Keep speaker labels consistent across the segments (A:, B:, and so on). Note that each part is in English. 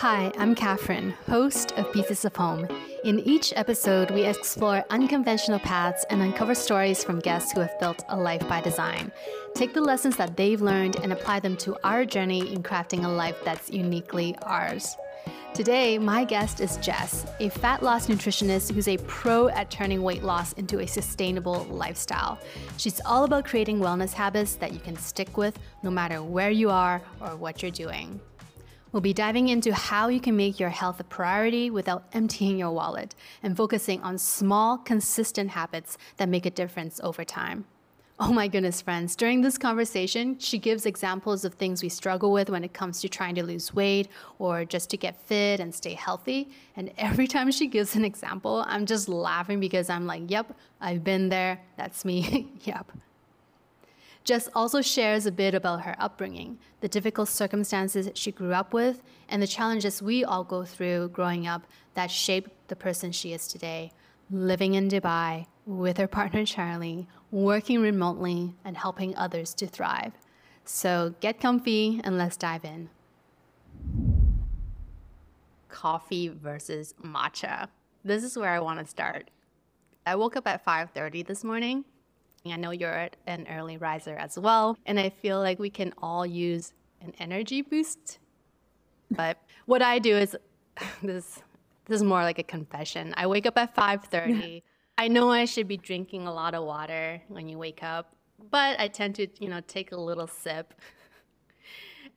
A: Hi, I'm Catherine, host of Pieces of Home. In each episode, we explore unconventional paths and uncover stories from guests who have built a life by design. Take the lessons that they've learned and apply them to our journey in crafting a life that's uniquely ours. Today, my guest is Jess, a fat loss nutritionist who's a pro at turning weight loss into a sustainable lifestyle. She's all about creating wellness habits that you can stick with no matter where you are or what you're doing. We'll be diving into how you can make your health a priority without emptying your wallet and focusing on small, consistent habits that make a difference over time. Oh my goodness, friends. During this conversation, she gives examples of things we struggle with when it comes to trying to lose weight or just to get fit and stay healthy. And every time she gives an example, I'm just laughing because I'm like, yep, I've been there. That's me. yep. Jess also shares a bit about her upbringing, the difficult circumstances she grew up with, and the challenges we all go through growing up that shape the person she is today, living in Dubai with her partner Charlie, working remotely, and helping others to thrive. So get comfy and let's dive in. Coffee versus matcha. This is where I want to start. I woke up at 5:30 this morning I know you're an early riser as well. And I feel like we can all use an energy boost. But what I do is this this is more like a confession. I wake up at 5:30. I know I should be drinking a lot of water when you wake up, but I tend to, you know, take a little sip.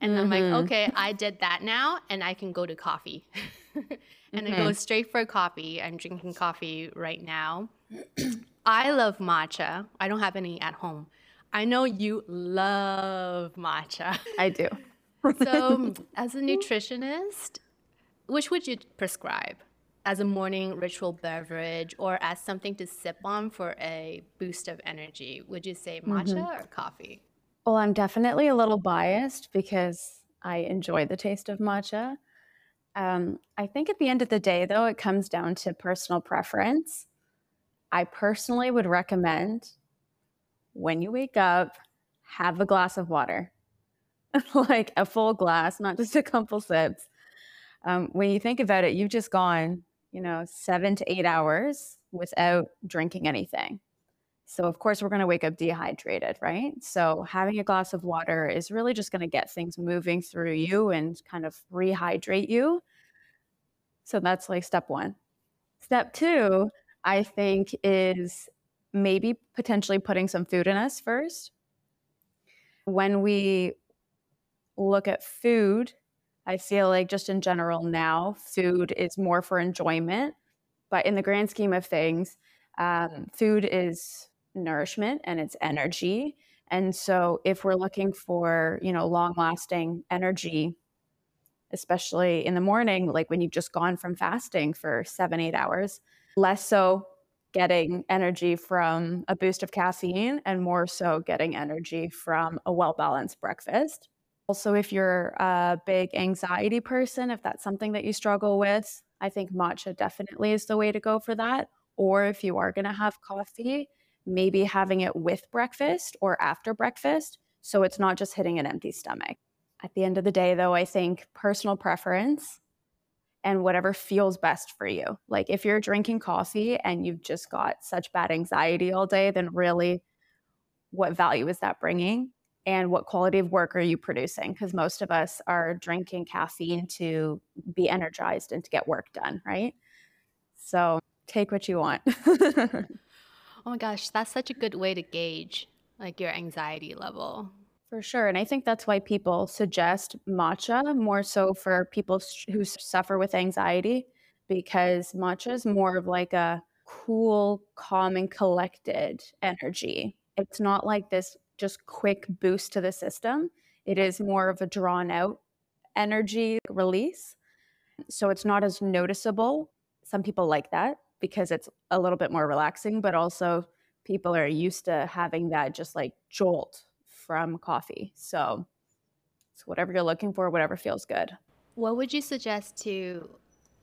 A: And mm-hmm. I'm like, mm-hmm. okay, I did that now and I can go to coffee. and mm-hmm. I go straight for coffee. I'm drinking coffee right now. I love matcha. I don't have any at home. I know you love matcha.
B: I do.
A: so, as a nutritionist, which would you prescribe as a morning ritual beverage or as something to sip on for a boost of energy? Would you say matcha mm-hmm. or coffee?
B: Well, I'm definitely a little biased because I enjoy the taste of matcha. Um, I think at the end of the day, though, it comes down to personal preference. I personally would recommend when you wake up, have a glass of water, like a full glass, not just a couple sips. Um, when you think about it, you've just gone, you know, seven to eight hours without drinking anything. So, of course, we're going to wake up dehydrated, right? So, having a glass of water is really just going to get things moving through you and kind of rehydrate you. So, that's like step one. Step two I think is maybe potentially putting some food in us first. When we look at food, I feel like just in general now, food is more for enjoyment. But in the grand scheme of things, um, food is nourishment and it's energy. And so if we're looking for, you know, long lasting energy, especially in the morning, like when you've just gone from fasting for seven, eight hours, less so getting energy from a boost of caffeine and more so getting energy from a well balanced breakfast. Also, if you're a big anxiety person, if that's something that you struggle with, I think matcha definitely is the way to go for that. Or if you are going to have coffee, maybe having it with breakfast or after breakfast. So it's not just hitting an empty stomach. At the end of the day, though, I think personal preference and whatever feels best for you. Like if you're drinking coffee and you've just got such bad anxiety all day, then really what value is that bringing? And what quality of work are you producing? Because most of us are drinking caffeine to be energized and to get work done, right? So take what you want.
A: oh my gosh, that's such a good way to gauge like your anxiety level.
B: For sure. And I think that's why people suggest matcha more so for people who suffer with anxiety, because matcha is more of like a cool, calm, and collected energy. It's not like this just quick boost to the system, it is more of a drawn out energy release. So it's not as noticeable. Some people like that because it's a little bit more relaxing, but also people are used to having that just like jolt from coffee. So it's whatever you're looking for, whatever feels good.
A: What would you suggest to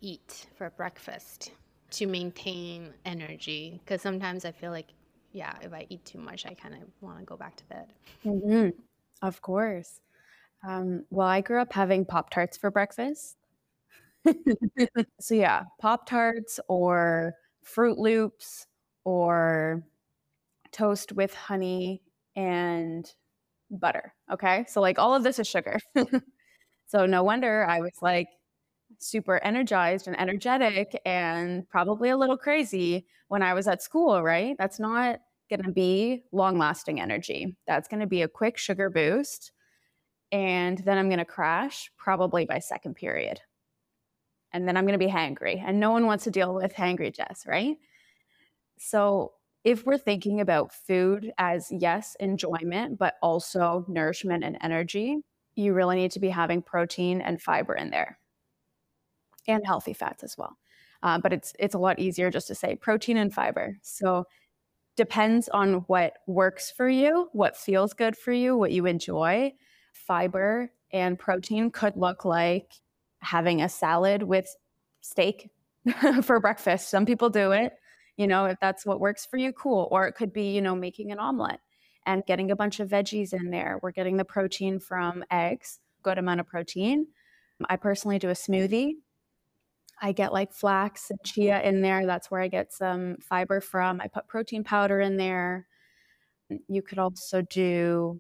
A: eat for breakfast to maintain energy? Because sometimes I feel like, yeah, if I eat too much, I kind of want to go back to bed.
B: Mm-hmm. Of course. Um, well, I grew up having Pop Tarts for breakfast. so yeah, Pop Tarts or Froot Loops or toast with honey and butter. Okay. So, like, all of this is sugar. so, no wonder I was like super energized and energetic and probably a little crazy when I was at school, right? That's not going to be long lasting energy. That's going to be a quick sugar boost. And then I'm going to crash probably by second period. And then I'm going to be hangry. And no one wants to deal with hangry Jess, right? So if we're thinking about food as, yes, enjoyment, but also nourishment and energy, you really need to be having protein and fiber in there and healthy fats as well. Uh, but it's it's a lot easier just to say protein and fiber. So depends on what works for you, what feels good for you, what you enjoy. Fiber and protein could look like having a salad with steak for breakfast. Some people do it you know, if that's what works for you, cool. Or it could be, you know, making an omelet and getting a bunch of veggies in there. We're getting the protein from eggs, good amount of protein. I personally do a smoothie. I get like flax and chia in there. That's where I get some fiber from. I put protein powder in there. You could also do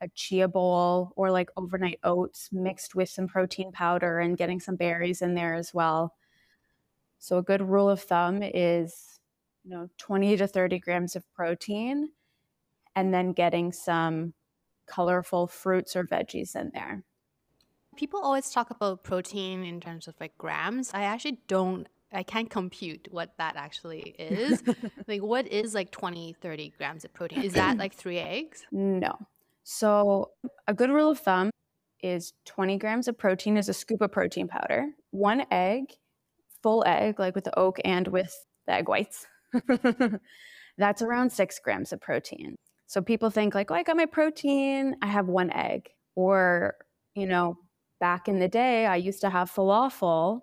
B: a chia bowl or like overnight oats mixed with some protein powder and getting some berries in there as well. So, a good rule of thumb is you know 20 to 30 grams of protein and then getting some colorful fruits or veggies in there.
A: People always talk about protein in terms of like grams. I actually don't i can't compute what that actually is. Like what is like 20 30 grams of protein? Is that like three eggs?
B: No. So a good rule of thumb is 20 grams of protein is a scoop of protein powder. One egg full egg like with the yolk and with the egg whites That's around six grams of protein. So people think, like, oh, I got my protein, I have one egg. Or, you know, back in the day, I used to have falafel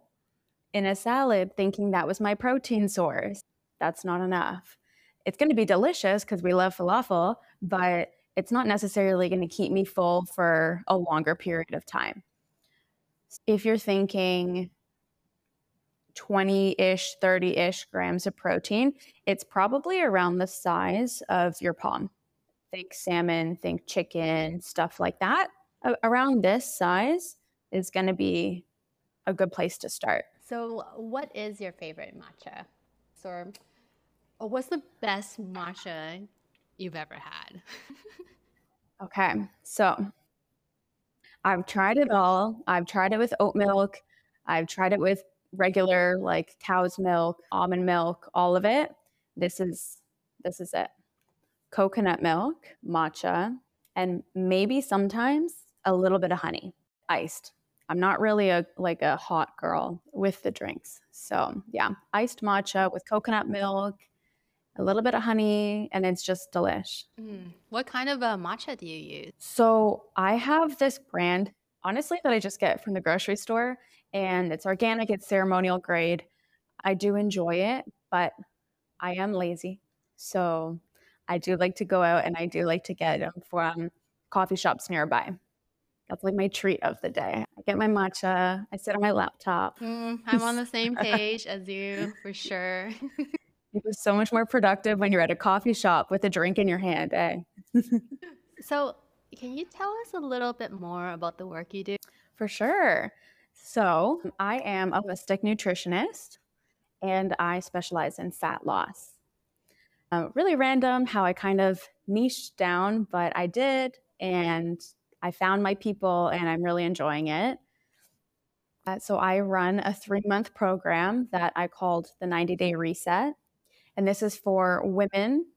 B: in a salad thinking that was my protein source. That's not enough. It's going to be delicious because we love falafel, but it's not necessarily going to keep me full for a longer period of time. If you're thinking, 20 ish, 30 ish grams of protein, it's probably around the size of your palm. Think salmon, think chicken, stuff like that. Around this size is going to be a good place to start.
A: So, what is your favorite matcha? So, uh, what's the best matcha you've ever had?
B: okay, so I've tried it all. I've tried it with oat milk. I've tried it with regular like cow's milk, almond milk, all of it. This is this is it. Coconut milk, matcha, and maybe sometimes a little bit of honey, iced. I'm not really a like a hot girl with the drinks. So, yeah, iced matcha with coconut milk, a little bit of honey, and it's just delish. Mm.
A: What kind of uh, matcha do you use?
B: So, I have this brand, honestly, that I just get from the grocery store and it's organic, it's ceremonial grade. I do enjoy it, but I am lazy. So I do like to go out and I do like to get them from coffee shops nearby. That's like my treat of the day. I get my matcha, I sit on my laptop.
A: Mm, I'm on the same page as you for sure.
B: it was so much more productive when you're at a coffee shop with a drink in your hand, eh?
A: so, can you tell us a little bit more about the work you do?
B: For sure. So, I am a holistic nutritionist and I specialize in fat loss. Uh, really random how I kind of niched down, but I did, and I found my people, and I'm really enjoying it. Uh, so, I run a three month program that I called the 90 Day Reset. And this is for women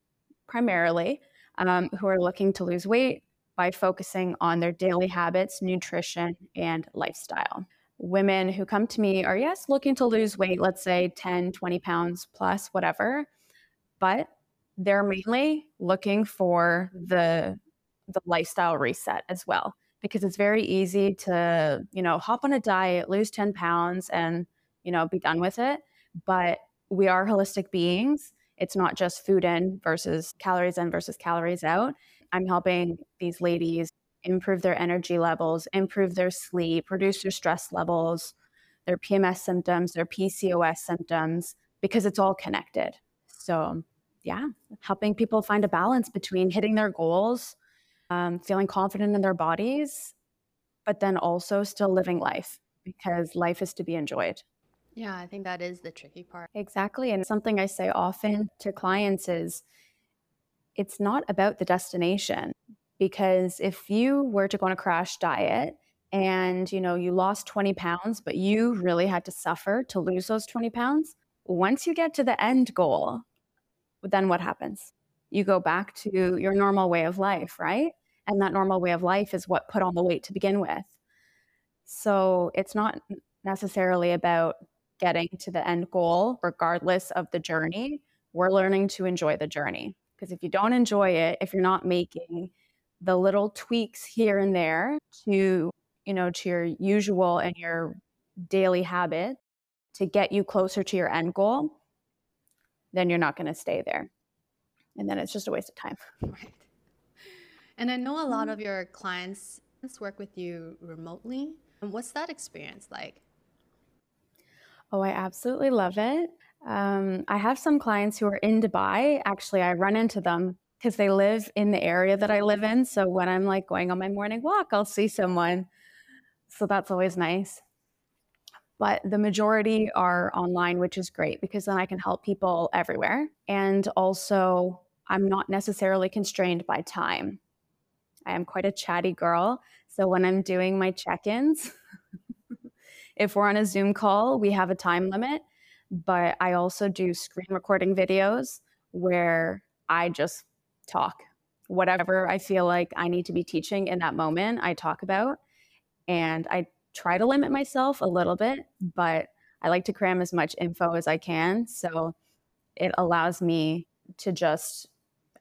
B: primarily um, who are looking to lose weight by focusing on their daily habits, nutrition, and lifestyle women who come to me are, yes, looking to lose weight, let's say 10, 20 pounds plus, whatever, but they're mainly looking for the the lifestyle reset as well because it's very easy to you know hop on a diet lose 10 pounds and you know be done with it but we are holistic beings. It's not just food in versus calories in versus calories out. I'm helping these ladies improve their energy levels, improve their sleep, reduce their stress levels, their PMS symptoms, their PCOS symptoms, because it's all connected. So, yeah, helping people find a balance between hitting their goals, um, feeling confident in their bodies, but then also still living life because life is to be enjoyed.
A: Yeah, I think that is the tricky part.
B: Exactly. And something I say often to clients is it's not about the destination because if you were to go on a crash diet and you know you lost 20 pounds but you really had to suffer to lose those 20 pounds once you get to the end goal then what happens? You go back to your normal way of life right? And that normal way of life is what put on the weight to begin with. So it's not necessarily about getting to the end goal regardless of the journey. We're learning to enjoy the journey because if you don't enjoy it if you're not making the little tweaks here and there to you know to your usual and your daily habit to get you closer to your end goal then you're not going to stay there. And then it's just a waste of time. Right.
A: And i know a lot of your clients work with you remotely. What's that experience like?
B: Oh i absolutely love it. Um, i have some clients who are in dubai. Actually i run into them because they live in the area that I live in. So when I'm like going on my morning walk, I'll see someone. So that's always nice. But the majority are online, which is great because then I can help people everywhere. And also, I'm not necessarily constrained by time. I am quite a chatty girl. So when I'm doing my check ins, if we're on a Zoom call, we have a time limit. But I also do screen recording videos where I just talk. Whatever I feel like I need to be teaching in that moment, I talk about. And I try to limit myself a little bit, but I like to cram as much info as I can. So it allows me to just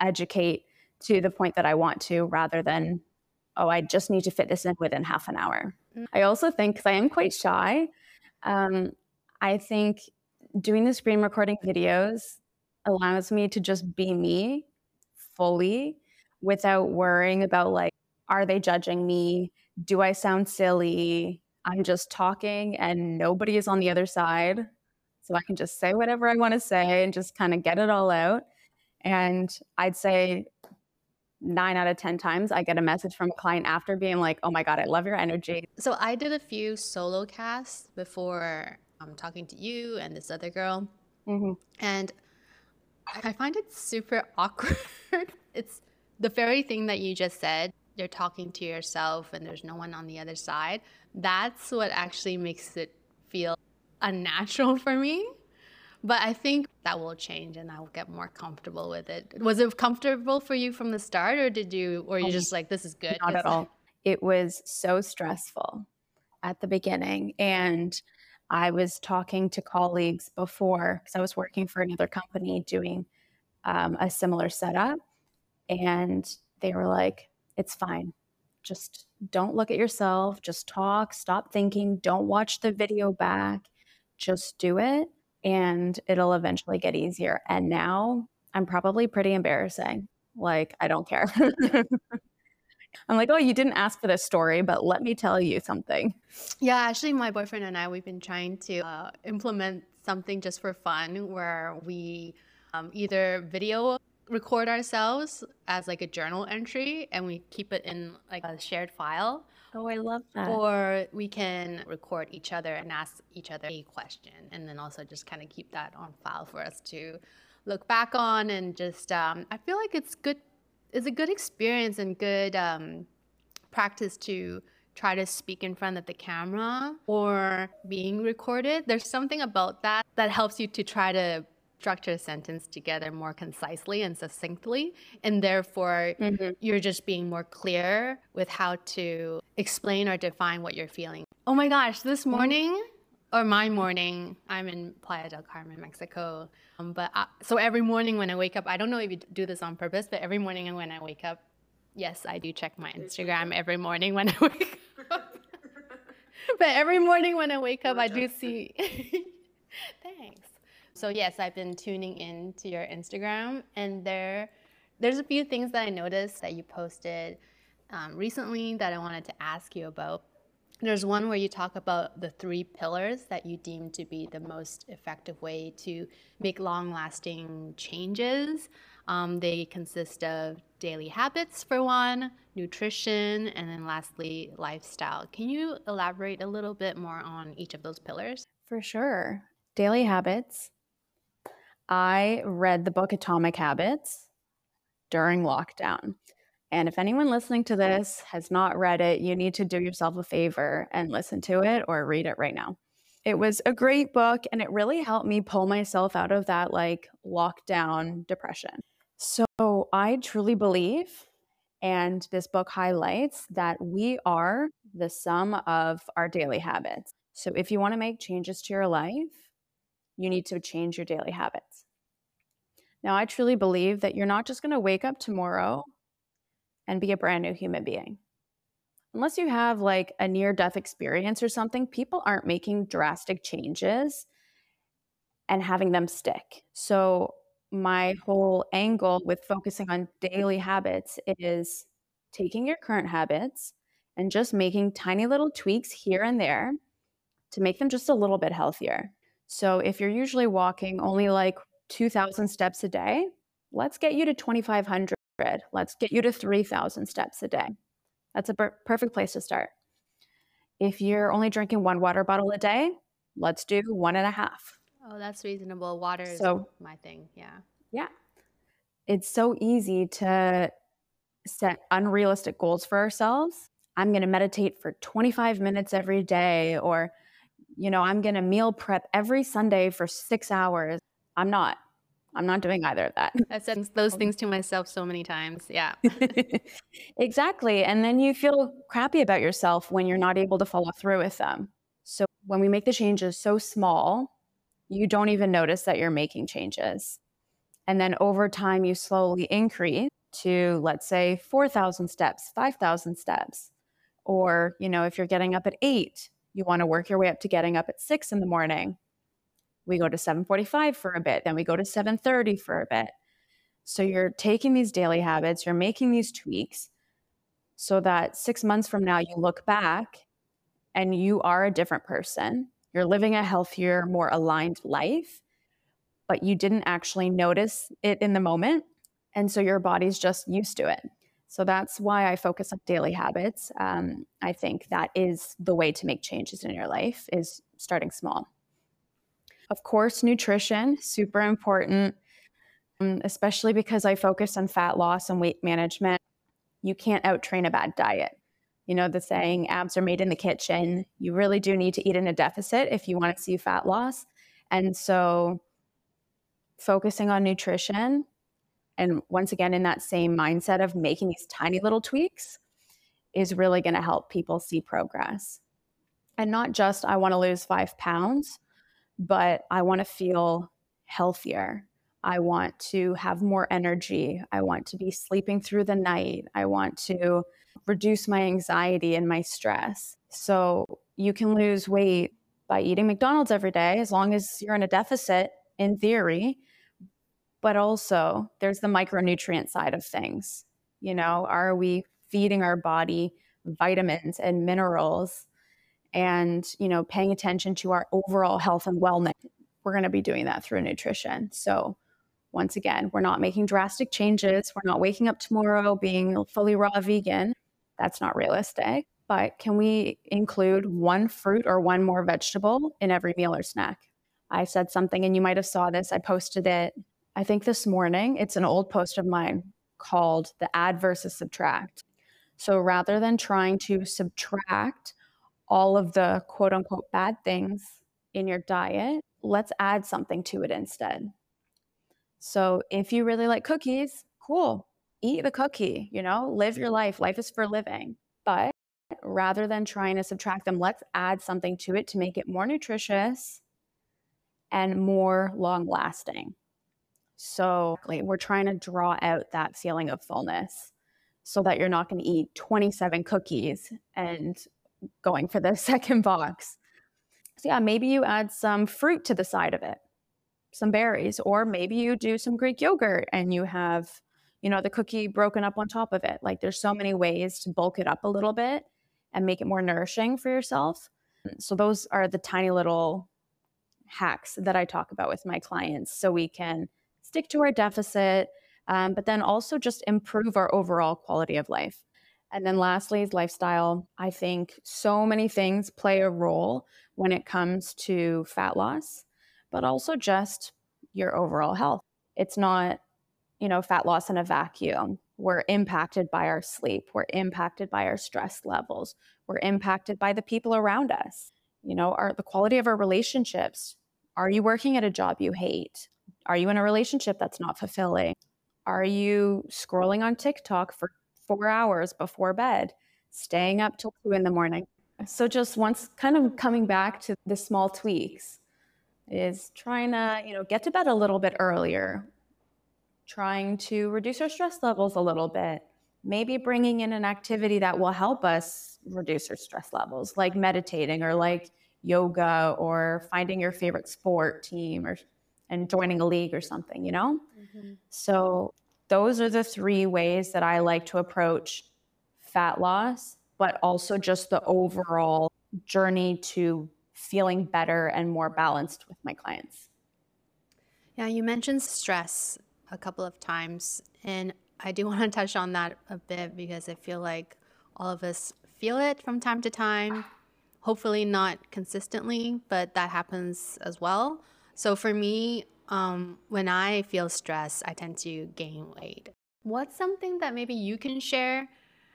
B: educate to the point that I want to rather than, oh, I just need to fit this in within half an hour. Mm-hmm. I also think, because I am quite shy, um, I think doing the screen recording videos allows me to just be me fully without worrying about like, are they judging me? Do I sound silly? I'm just talking and nobody is on the other side. So I can just say whatever I want to say and just kind of get it all out. And I'd say nine out of 10 times I get a message from a client after being like, oh my God, I love your energy.
A: So I did a few solo casts before I'm um, talking to you and this other girl. Mm-hmm. And I find it super awkward. it's the very thing that you just said. You're talking to yourself and there's no one on the other side. That's what actually makes it feel unnatural for me. But I think that will change and I will get more comfortable with it. Was it comfortable for you from the start or did you or you just like this is good?
B: Not at all. It was so stressful at the beginning and I was talking to colleagues before because I was working for another company doing um, a similar setup. And they were like, it's fine. Just don't look at yourself. Just talk. Stop thinking. Don't watch the video back. Just do it. And it'll eventually get easier. And now I'm probably pretty embarrassing. Like, I don't care. I'm like, oh, you didn't ask for this story, but let me tell you something.
A: Yeah, actually, my boyfriend and I, we've been trying to uh, implement something just for fun where we um, either video record ourselves as like a journal entry and we keep it in like a shared file.
B: Oh, I love that.
A: Or we can record each other and ask each other a question and then also just kind of keep that on file for us to look back on and just um, I feel like it's good it's a good experience and good um, practice to try to speak in front of the camera or being recorded. There's something about that that helps you to try to structure a sentence together more concisely and succinctly. And therefore, mm-hmm. you're just being more clear with how to explain or define what you're feeling. Oh my gosh, this morning, mm-hmm. Or my morning, I'm in Playa del Carmen, Mexico. Um, but I, so every morning when I wake up, I don't know if you do this on purpose, but every morning when I wake up, yes, I do check my Instagram every morning when I wake up. but every morning when I wake up, I do see. Thanks. So yes, I've been tuning in to your Instagram, and there, there's a few things that I noticed that you posted um, recently that I wanted to ask you about. There's one where you talk about the three pillars that you deem to be the most effective way to make long lasting changes. Um, they consist of daily habits, for one, nutrition, and then lastly, lifestyle. Can you elaborate a little bit more on each of those pillars?
B: For sure. Daily habits. I read the book Atomic Habits during lockdown. And if anyone listening to this has not read it, you need to do yourself a favor and listen to it or read it right now. It was a great book and it really helped me pull myself out of that like lockdown depression. So I truly believe, and this book highlights that we are the sum of our daily habits. So if you want to make changes to your life, you need to change your daily habits. Now, I truly believe that you're not just going to wake up tomorrow and be a brand new human being. Unless you have like a near death experience or something, people aren't making drastic changes and having them stick. So, my whole angle with focusing on daily habits is taking your current habits and just making tiny little tweaks here and there to make them just a little bit healthier. So, if you're usually walking only like 2,000 steps a day, let's get you to 2,500 Let's get you to 3,000 steps a day. That's a per- perfect place to start. If you're only drinking one water bottle a day, let's do one and a half.
A: Oh, that's reasonable. Water is so, my thing. Yeah.
B: Yeah. It's so easy to set unrealistic goals for ourselves. I'm going to meditate for 25 minutes every day, or, you know, I'm going to meal prep every Sunday for six hours. I'm not. I'm not doing either of that.
A: I've said those um, things to myself so many times. Yeah.
B: exactly. And then you feel crappy about yourself when you're not able to follow through with them. So when we make the changes so small, you don't even notice that you're making changes. And then over time, you slowly increase to, let's say, 4,000 steps, 5,000 steps. Or, you know, if you're getting up at eight, you want to work your way up to getting up at six in the morning we go to 7:45 for a bit, then we go to 7:30 for a bit. So you're taking these daily habits, you're making these tweaks so that 6 months from now you look back and you are a different person. You're living a healthier, more aligned life, but you didn't actually notice it in the moment. And so your body's just used to it. So that's why I focus on daily habits. Um, I think that is the way to make changes in your life is starting small. Of course, nutrition, super important, um, especially because I focus on fat loss and weight management. You can't outtrain a bad diet. You know, the saying, abs are made in the kitchen. You really do need to eat in a deficit if you want to see fat loss. And so, focusing on nutrition, and once again, in that same mindset of making these tiny little tweaks, is really going to help people see progress. And not just, I want to lose five pounds, but I want to feel healthier. I want to have more energy. I want to be sleeping through the night. I want to reduce my anxiety and my stress. So you can lose weight by eating McDonald's every day as long as you're in a deficit in theory. But also, there's the micronutrient side of things. You know, are we feeding our body vitamins and minerals and you know paying attention to our overall health and wellness we're going to be doing that through nutrition. So once again we're not making drastic changes. We're not waking up tomorrow being fully raw vegan. That's not realistic. But can we include one fruit or one more vegetable in every meal or snack? I said something and you might have saw this. I posted it i think this morning. It's an old post of mine called the add versus subtract. So rather than trying to subtract all of the quote unquote bad things in your diet, let's add something to it instead. So if you really like cookies, cool, eat the cookie, you know, live your life. Life is for living. But rather than trying to subtract them, let's add something to it to make it more nutritious and more long lasting. So like, we're trying to draw out that feeling of fullness so that you're not going to eat 27 cookies and going for the second box. So, yeah, maybe you add some fruit to the side of it, some berries, or maybe you do some Greek yogurt and you have, you know, the cookie broken up on top of it. Like, there's so many ways to bulk it up a little bit and make it more nourishing for yourself. So, those are the tiny little hacks that I talk about with my clients so we can stick to our deficit, um, but then also just improve our overall quality of life. And then lastly is lifestyle. I think so many things play a role when it comes to fat loss, but also just your overall health. It's not, you know, fat loss in a vacuum. We're impacted by our sleep, we're impacted by our stress levels, we're impacted by the people around us. You know, our the quality of our relationships. Are you working at a job you hate? Are you in a relationship that's not fulfilling? Are you scrolling on TikTok for four hours before bed, staying up till two in the morning? So, just once kind of coming back to the small tweaks is trying to, you know, get to bed a little bit earlier, trying to reduce our stress levels a little bit, maybe bringing in an activity that will help us reduce our stress levels, like meditating or like yoga or finding your favorite sport team or and joining a league or something, you know? Mm-hmm. So those are the three ways that I like to approach fat loss, but also just the overall journey to feeling better and more balanced with my clients.
A: Yeah, you mentioned stress a couple of times, and I do want to touch on that a bit because I feel like all of us feel it from time to time. Hopefully, not consistently, but that happens as well. So, for me, um, when I feel stress, I tend to gain weight. What's something that maybe you can share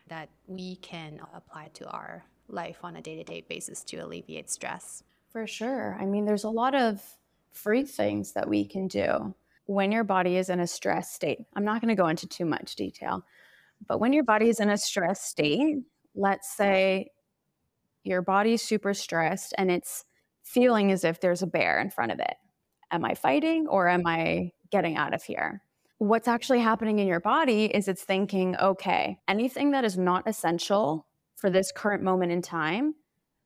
A: that we can apply to our life on a day to day basis to alleviate stress?
B: For sure. I mean, there's a lot of free things that we can do when your body is in a stress state. I'm not going to go into too much detail, but when your body is in a stress state, let's say your body's super stressed and it's feeling as if there's a bear in front of it. Am I fighting or am I getting out of here? What's actually happening in your body is it's thinking, okay, anything that is not essential for this current moment in time,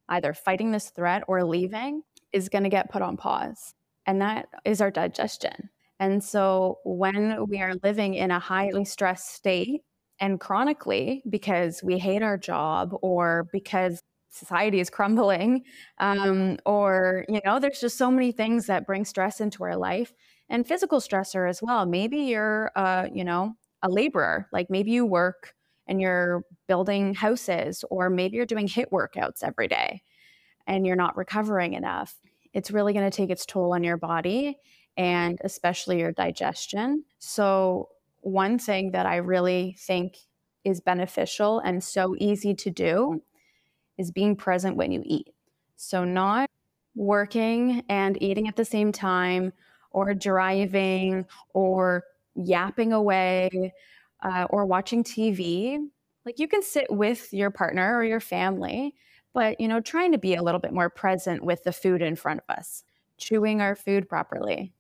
B: either fighting this threat or leaving, is going to get put on pause. And that is our digestion. And so when we are living in a highly stressed state and chronically because we hate our job or because society is crumbling um, or you know there's just so many things that bring stress into our life and physical stressor as well maybe you're uh, you know a laborer like maybe you work and you're building houses, or maybe you're doing HIIT workouts every day and you're not recovering enough, it's really going to take its toll on your body and especially your digestion. So, one thing that I really think is beneficial and so easy to do is being present when you eat. So, not working and eating at the same time, or driving, or yapping away, uh, or watching TV, like you can sit with your partner or your family, but you know, trying to be a little bit more present with the food in front of us, chewing our food properly.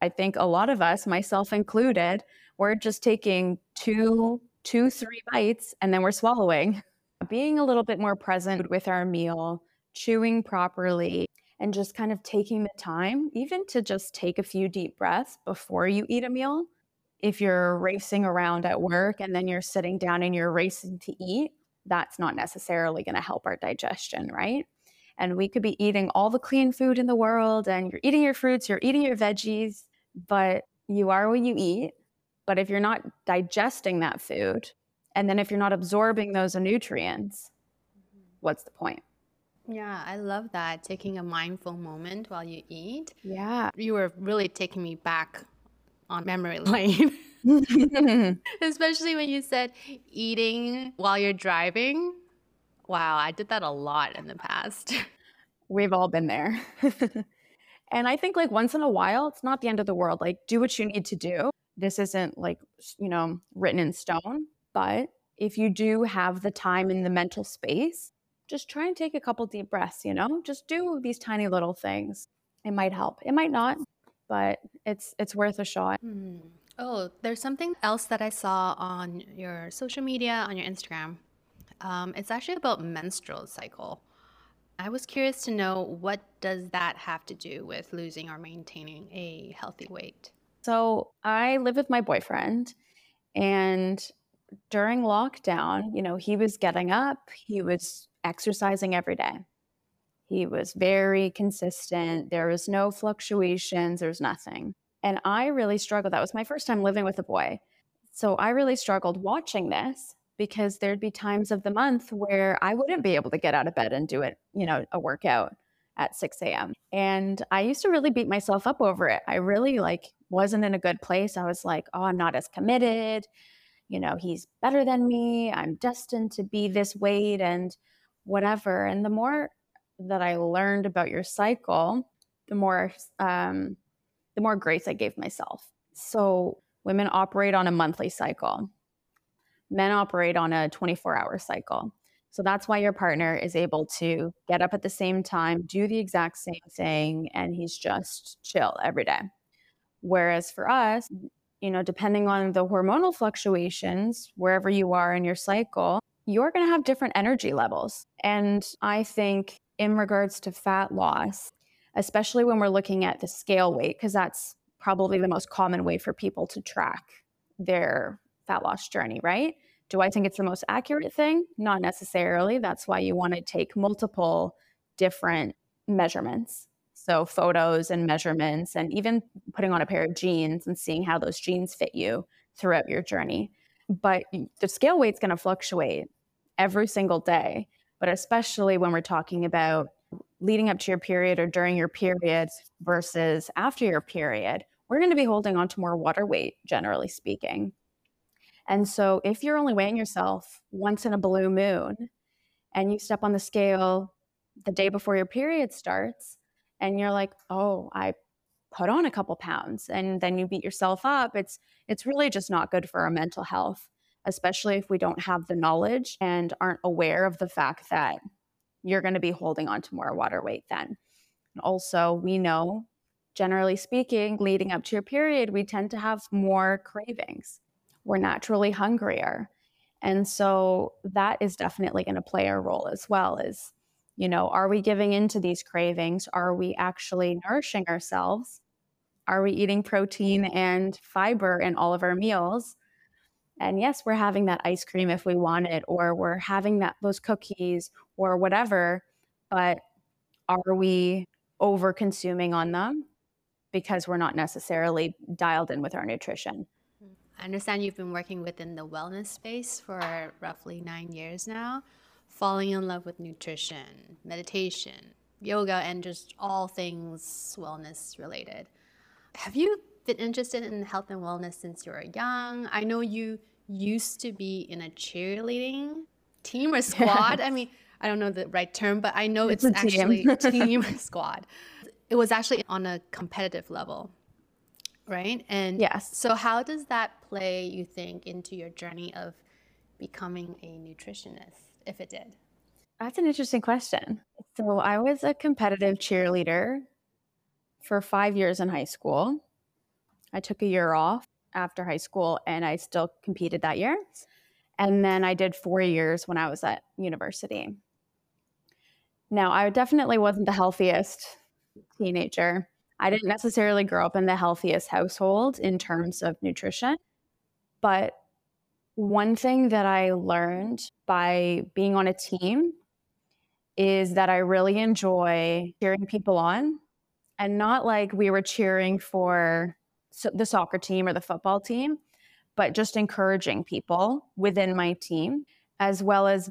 B: I think a lot of us, myself included, we're just taking two, two, three bites and then we're swallowing. Being a little bit more present mm-hmm. with our meal, chewing properly, and just kind of taking the time, even to just take a few deep breaths before you eat a meal, if you're racing around at work and then you're sitting down and you're racing to eat, that's not necessarily going to help our digestion, right? And we could be eating all the clean food in the world and you're eating your fruits, you're eating your veggies, but you are what you eat. But if you're not digesting that food, and then if you're not absorbing those nutrients, what's the point?
A: Yeah, I love that. Taking a mindful moment while you eat.
B: Yeah.
A: You were really taking me back on memory lane. Especially when you said eating while you're driving. Wow, I did that a lot in the past.
B: We've all been there. and I think like once in a while, it's not the end of the world. Like do what you need to do. This isn't like, you know, written in stone, but if you do have the time and the mental space, just try and take a couple deep breaths, you know? Just do these tiny little things. It might help. It might not but it's it's worth a shot.
A: Mm. Oh, there's something else that I saw on your social media, on your Instagram. Um, it's actually about menstrual cycle. I was curious to know what does that have to do with losing or maintaining a healthy weight?
B: So I live with my boyfriend, and during lockdown, you know, he was getting up, he was exercising every day. He was very consistent. There was no fluctuations, there was nothing. And I really struggled. That was my first time living with a boy. So I really struggled watching this because there'd be times of the month where I wouldn't be able to get out of bed and do it, you know, a workout at 6 a.m. And I used to really beat myself up over it. I really like wasn't in a good place. I was like, oh, I'm not as committed. You know, he's better than me. I'm destined to be this weight and whatever. And the more that I learned about your cycle, the more um, the more grace I gave myself. So women operate on a monthly cycle. Men operate on a 24 hour cycle. So that's why your partner is able to get up at the same time, do the exact same thing, and he's just chill every day. Whereas for us, you know, depending on the hormonal fluctuations, wherever you are in your cycle, you're going to have different energy levels. And I think in regards to fat loss, especially when we're looking at the scale weight, because that's probably the most common way for people to track their fat loss journey, right? Do I think it's the most accurate thing? Not necessarily. That's why you want to take multiple different measurements. So, photos and measurements, and even putting on a pair of jeans and seeing how those jeans fit you throughout your journey. But the scale weight's going to fluctuate every single day. But especially when we're talking about leading up to your period or during your period versus after your period, we're going to be holding on to more water weight, generally speaking. And so if you're only weighing yourself once in a blue moon and you step on the scale the day before your period starts and you're like, "Oh, I put on a couple pounds." And then you beat yourself up, it's it's really just not good for our mental health, especially if we don't have the knowledge and aren't aware of the fact that you're going to be holding on to more water weight then. And also, we know generally speaking, leading up to your period, we tend to have more cravings we're naturally hungrier. And so that is definitely going to play a role as well as, you know, are we giving into these cravings? Are we actually mm-hmm. nourishing ourselves? Are we eating protein mm-hmm. and fiber in all of our meals? And yes, we're having that ice cream if we want it, or we're having that those cookies or whatever, but are we over consuming on them because we're not necessarily dialed in with our nutrition? Mm-hmm.
A: I understand you've been working within the wellness space for roughly nine years now, falling in love with nutrition, meditation, yoga, and just all things wellness related. Have you been interested in health and wellness since you were young? I know you used to be in a cheerleading team or squad. I mean, I don't know the right term, but I know it's, it's actually team squad. It was actually on a competitive level right? And
B: yes.
A: So how does that play, you think, into your journey of becoming a nutritionist, if it did?
B: That's an interesting question. So I was a competitive cheerleader for five years in high school. I took a year off after high school and I still competed that year. And then I did four years when I was at university. Now, I definitely wasn't the healthiest teenager. I didn't necessarily grow up in the healthiest household in terms of nutrition. But one thing that I learned by being on a team is that I really enjoy cheering people on and not like we were cheering for the soccer team or the football team, but just encouraging people within my team, as well as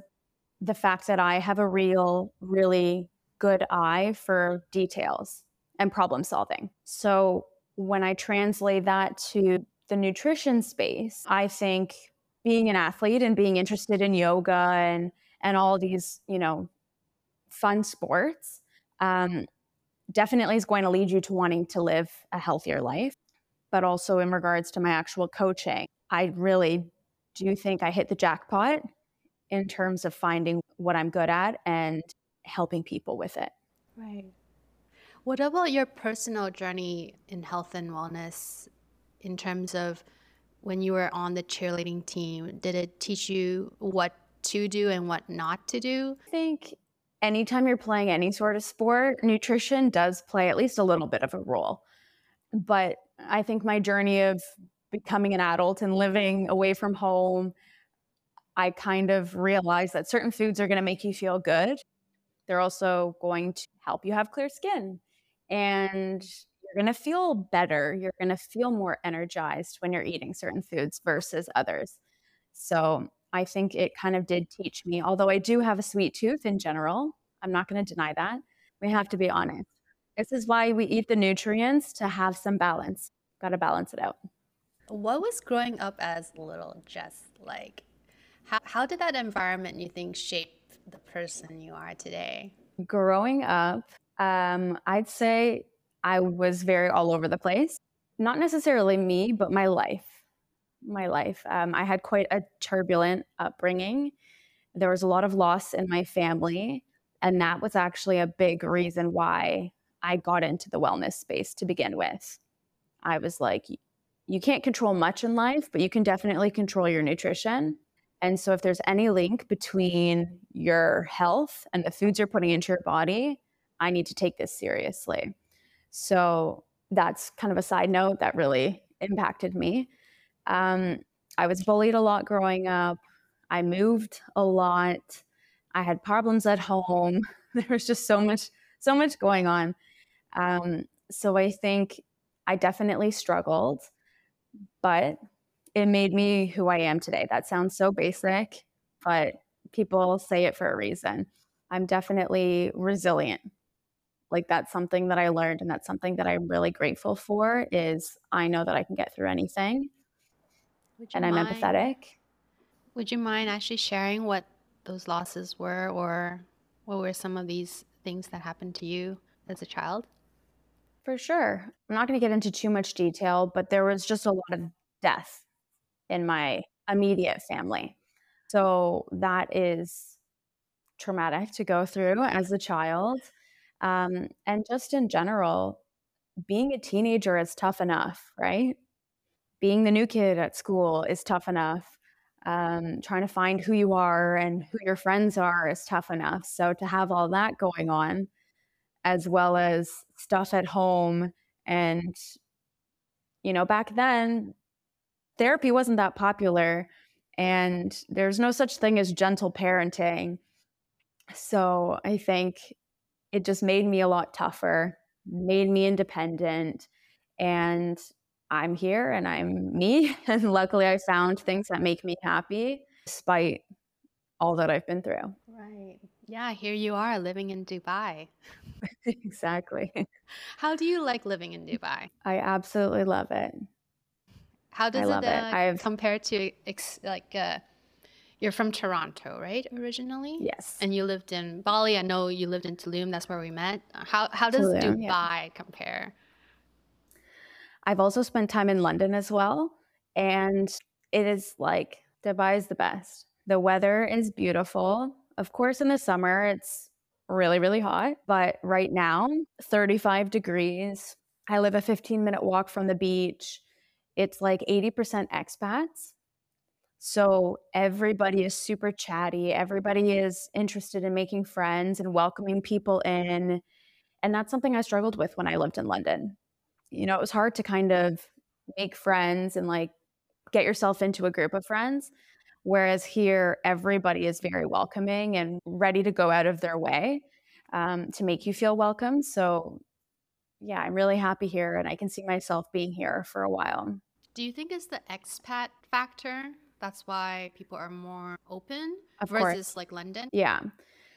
B: the fact that I have a real, really good eye for details and problem solving. So when I translate that to the nutrition space, I think being an athlete and being interested in yoga and and all these, you know, fun sports um, definitely is going to lead you to wanting to live a healthier life. But also in regards to my actual coaching, I really do think I hit the jackpot in terms of finding what I'm good at and helping people with it.
A: Right. What about your personal journey in health and wellness in terms of when you were on the cheerleading team? Did it teach you what to do and what not to do?
B: I think anytime you're playing any sort of sport, nutrition does play at least a little bit of a role. But I think my journey of becoming an adult and living away from home, I kind of realized that certain foods are going to make you feel good. They're also going to help you have clear skin. And you're going to feel better. You're going to feel more energized when you're eating certain foods versus others. So I think it kind of did teach me, although I do have a sweet tooth in general, I'm not going to deny that. We have to be honest. This is why we eat the nutrients to have some balance. Got to balance it out.
A: What was growing up as little Jess like? How, how did that environment, you think, shape the person you are today?
B: Growing up, um, I'd say I was very all over the place. Not necessarily me, but my life. My life. Um, I had quite a turbulent upbringing. There was a lot of loss in my family. And that was actually a big reason why I got into the wellness space to begin with. I was like, you can't control much in life, but you can definitely control your nutrition. And so, if there's any link between your health and the foods you're putting into your body, I need to take this seriously. So, that's kind of a side note that really impacted me. Um, I was bullied a lot growing up. I moved a lot. I had problems at home. There was just so much, so much going on. Um, so I think I definitely struggled, but it made me who I am today. That sounds so basic, but people say it for a reason. I'm definitely resilient. Like that's something that I learned and that's something that I'm really grateful for is I know that I can get through anything. And I'm empathetic.
A: Would you mind actually sharing what those losses were or what were some of these things that happened to you as a child?
B: For sure. I'm not going to get into too much detail, but there was just a lot of death in my immediate family. So that is traumatic to go through as a child. Um, and just in general, being a teenager is tough enough, right? Being the new kid at school is tough enough. Um, trying to find who you are and who your friends are is tough enough. So to have all that going on, as well as stuff at home and you know back then therapy wasn't that popular and there's no such thing as gentle parenting so i think it just made me a lot tougher made me independent and i'm here and i'm me and luckily i found things that make me happy despite all that i've been through
A: right yeah here you are living in dubai
B: exactly.
A: How do you like living in Dubai?
B: I absolutely love it.
A: How does it, uh, it. compare to ex- like uh, you're from Toronto, right? Originally,
B: yes.
A: And you lived in Bali. I know you lived in Tulum. That's where we met. How how does Tulum, Dubai yeah. compare?
B: I've also spent time in London as well, and it is like Dubai is the best. The weather is beautiful. Of course, in the summer it's really, really hot. But right now, 35 degrees. I live a 15 minute walk from the beach. It's like 80% expats. So everybody is super chatty. Everybody is interested in making friends and welcoming people in. And that's something I struggled with when I lived in London. You know, it was hard to kind of make friends and like get yourself into a group of friends Whereas here, everybody is very welcoming and ready to go out of their way um, to make you feel welcome. So, yeah, I'm really happy here and I can see myself being here for a while.
A: Do you think it's the expat factor? That's why people are more open
B: of
A: versus
B: course.
A: like London?
B: Yeah.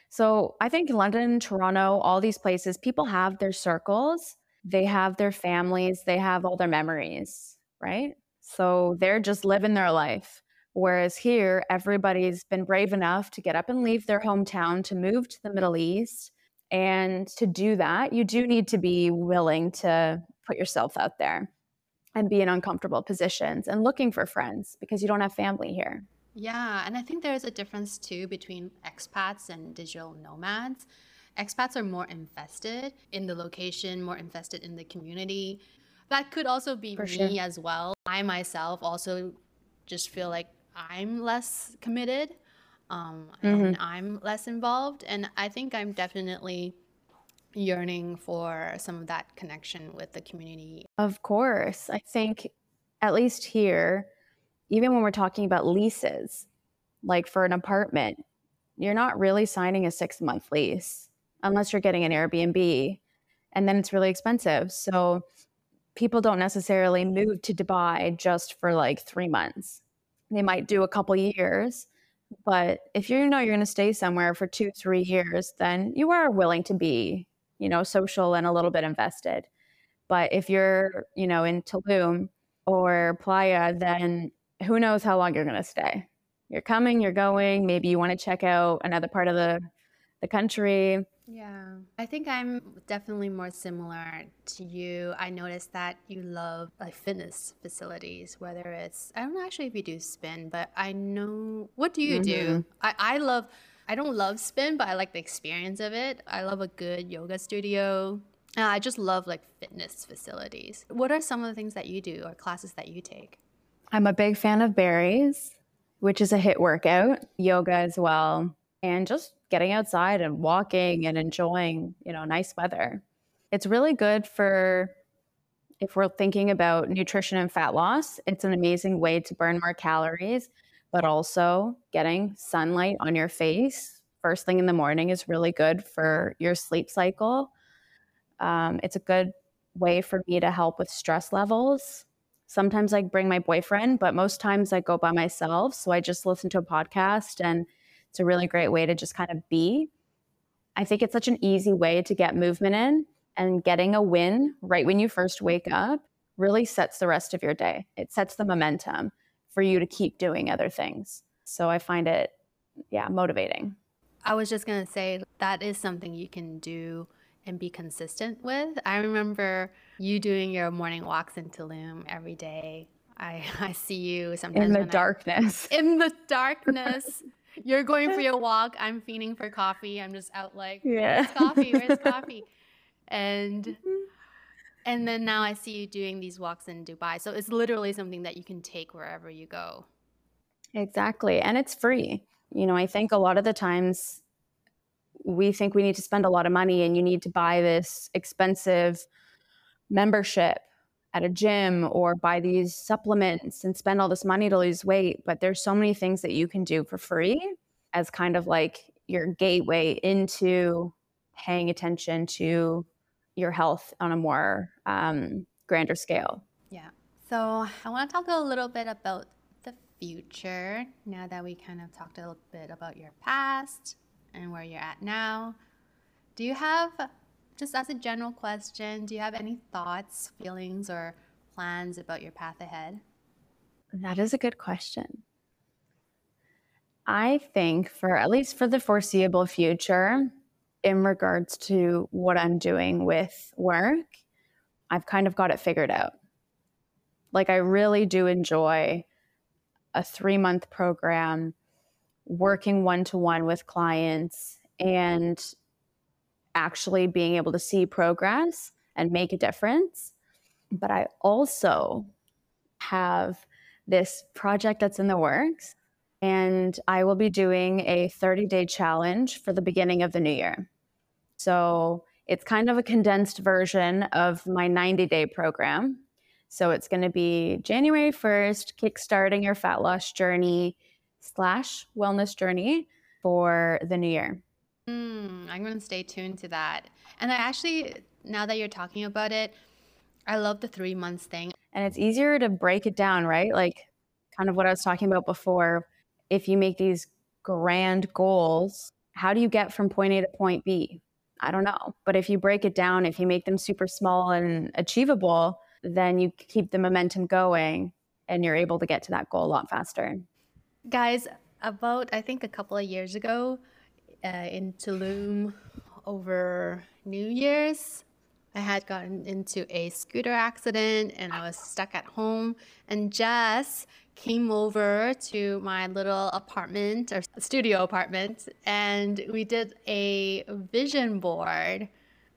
B: So I think London, Toronto, all these places, people have their circles, they have their families, they have all their memories, right? So they're just living their life. Whereas here, everybody's been brave enough to get up and leave their hometown to move to the Middle East. And to do that, you do need to be willing to put yourself out there and be in uncomfortable positions and looking for friends because you don't have family here.
A: Yeah. And I think there's a difference too between expats and digital nomads. Expats are more invested in the location, more invested in the community. That could also be For me sure. as well. I myself also just feel like I'm less committed um, mm-hmm. and I'm less involved. And I think I'm definitely yearning for some of that connection with the community.
B: Of course. I think, at least here, even when we're talking about leases, like for an apartment, you're not really signing a six month lease unless you're getting an Airbnb. And then it's really expensive. So people don't necessarily move to Dubai just for like three months. They might do a couple years. But if you know you're going to stay somewhere for two, three years, then you are willing to be, you know, social and a little bit invested. But if you're, you know, in Tulum or Playa, then who knows how long you're going to stay. You're coming, you're going, maybe you want to check out another part of the the country.
A: Yeah, I think I'm definitely more similar to you. I noticed that you love like fitness facilities, whether it's I don't know actually if you do spin, but I know what do you mm-hmm. do? I, I love I don't love spin, but I like the experience of it. I love a good yoga studio. Uh, I just love like fitness facilities. What are some of the things that you do or classes that you take?
B: I'm a big fan of Barry's, which is a HIIT workout, yoga as well, and just getting outside and walking and enjoying, you know, nice weather. It's really good for if we're thinking about nutrition and fat loss, it's an amazing way to burn more calories, but also getting sunlight on your face first thing in the morning is really good for your sleep cycle. Um, it's a good way for me to help with stress levels. Sometimes I bring my boyfriend, but most times I go by myself. So I just listen to a podcast and it's a really great way to just kind of be. I think it's such an easy way to get movement in and getting a win right when you first wake up really sets the rest of your day. It sets the momentum for you to keep doing other things. So I find it, yeah, motivating.
A: I was just going to say that is something you can do and be consistent with. I remember you doing your morning walks in Tulum every day. I, I see you sometimes
B: in the darkness.
A: I, in the darkness, you're going for your walk. I'm feeding for coffee. I'm just out like, yeah. where's coffee? Where's coffee? And and then now I see you doing these walks in Dubai. So it's literally something that you can take wherever you go.
B: Exactly. And it's free. You know, I think a lot of the times we think we need to spend a lot of money and you need to buy this expensive membership at a gym or buy these supplements and spend all this money to lose weight. But there's so many things that you can do for free as kind of like your gateway into paying attention to your health on a more um, grander scale.
A: Yeah. So I want to talk a little bit about the future now that we kind of talked a little bit about your past and where you're at now. Do you have just as a general question, do you have any thoughts, feelings, or plans about your path ahead?
B: That is a good question. I think for at least for the foreseeable future, in regards to what I'm doing with work, I've kind of got it figured out. Like, I really do enjoy a three month program, working one to one with clients, and actually being able to see progress and make a difference. But I also have this project that's in the works, and I will be doing a 30 day challenge for the beginning of the new year. So it's kind of a condensed version of my 90 day program. So it's going to be January 1st, kickstarting your fat loss journey slash wellness journey for the new year.
A: Mm, I'm going to stay tuned to that. And I actually, now that you're talking about it, I love the three months thing.
B: And it's easier to break it down, right? Like, kind of what I was talking about before. If you make these grand goals, how do you get from point A to point B? I don't know. But if you break it down, if you make them super small and achievable, then you keep the momentum going and you're able to get to that goal a lot faster.
A: Guys, about I think a couple of years ago, uh, in Tulum over New Year's. I had gotten into a scooter accident and I was stuck at home. And Jess came over to my little apartment or studio apartment and we did a vision board.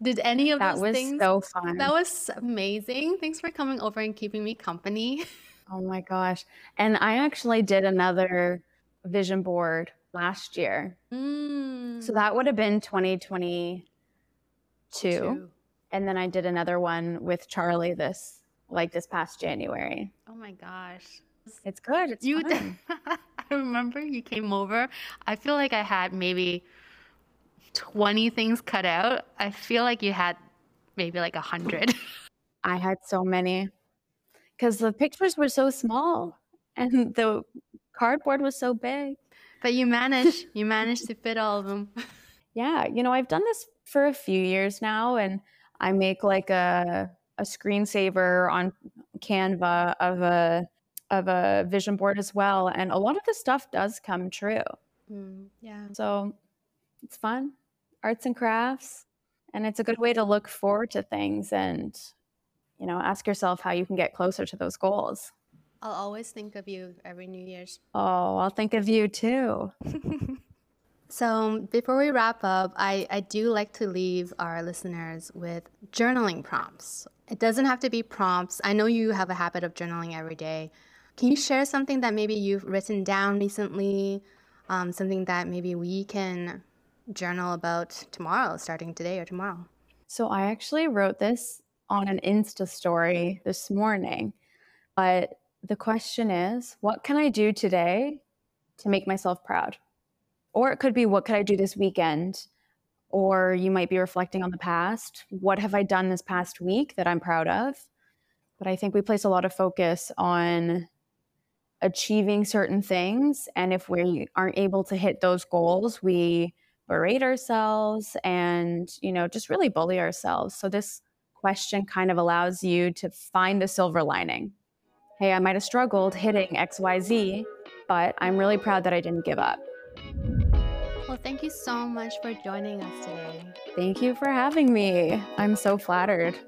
A: Did any of
B: that
A: those things?
B: That was so fun.
A: That was amazing. Thanks for coming over and keeping me company.
B: Oh my gosh. And I actually did another vision board last year. Mm. So that would have been 2022. Two. And then I did another one with Charlie this like this past January.
A: Oh my gosh.
B: It's good. It's you fun.
A: I remember you came over. I feel like I had maybe 20 things cut out. I feel like you had maybe like a hundred.
B: I had so many because the pictures were so small and the cardboard was so big.
A: But you managed, you managed to fit all of them.
B: Yeah, you know, I've done this for a few years now and I make like a a screensaver on Canva of a of a vision board as well and a lot of the stuff does come true.
A: Mm, yeah.
B: So it's fun. Arts and crafts and it's a good way to look forward to things and you know, ask yourself how you can get closer to those goals.
A: I'll always think of you every New Year's.
B: Oh, I'll think of you too.
A: so, before we wrap up, I, I do like to leave our listeners with journaling prompts. It doesn't have to be prompts. I know you have a habit of journaling every day. Can you share something that maybe you've written down recently? Um, something that maybe we can journal about tomorrow, starting today or tomorrow?
B: So, I actually wrote this on an Insta story this morning. But the question is, what can I do today to make myself proud? Or it could be, what could I do this weekend? Or you might be reflecting on the past. What have I done this past week that I'm proud of? But I think we place a lot of focus on achieving certain things. And if we aren't able to hit those goals, we berate ourselves and, you know, just really bully ourselves. So this question kind of allows you to find the silver lining. Hey, I might have struggled hitting XYZ, but I'm really proud that I didn't give up.
A: Well, thank you so much for joining us today.
B: Thank you for having me. I'm so flattered.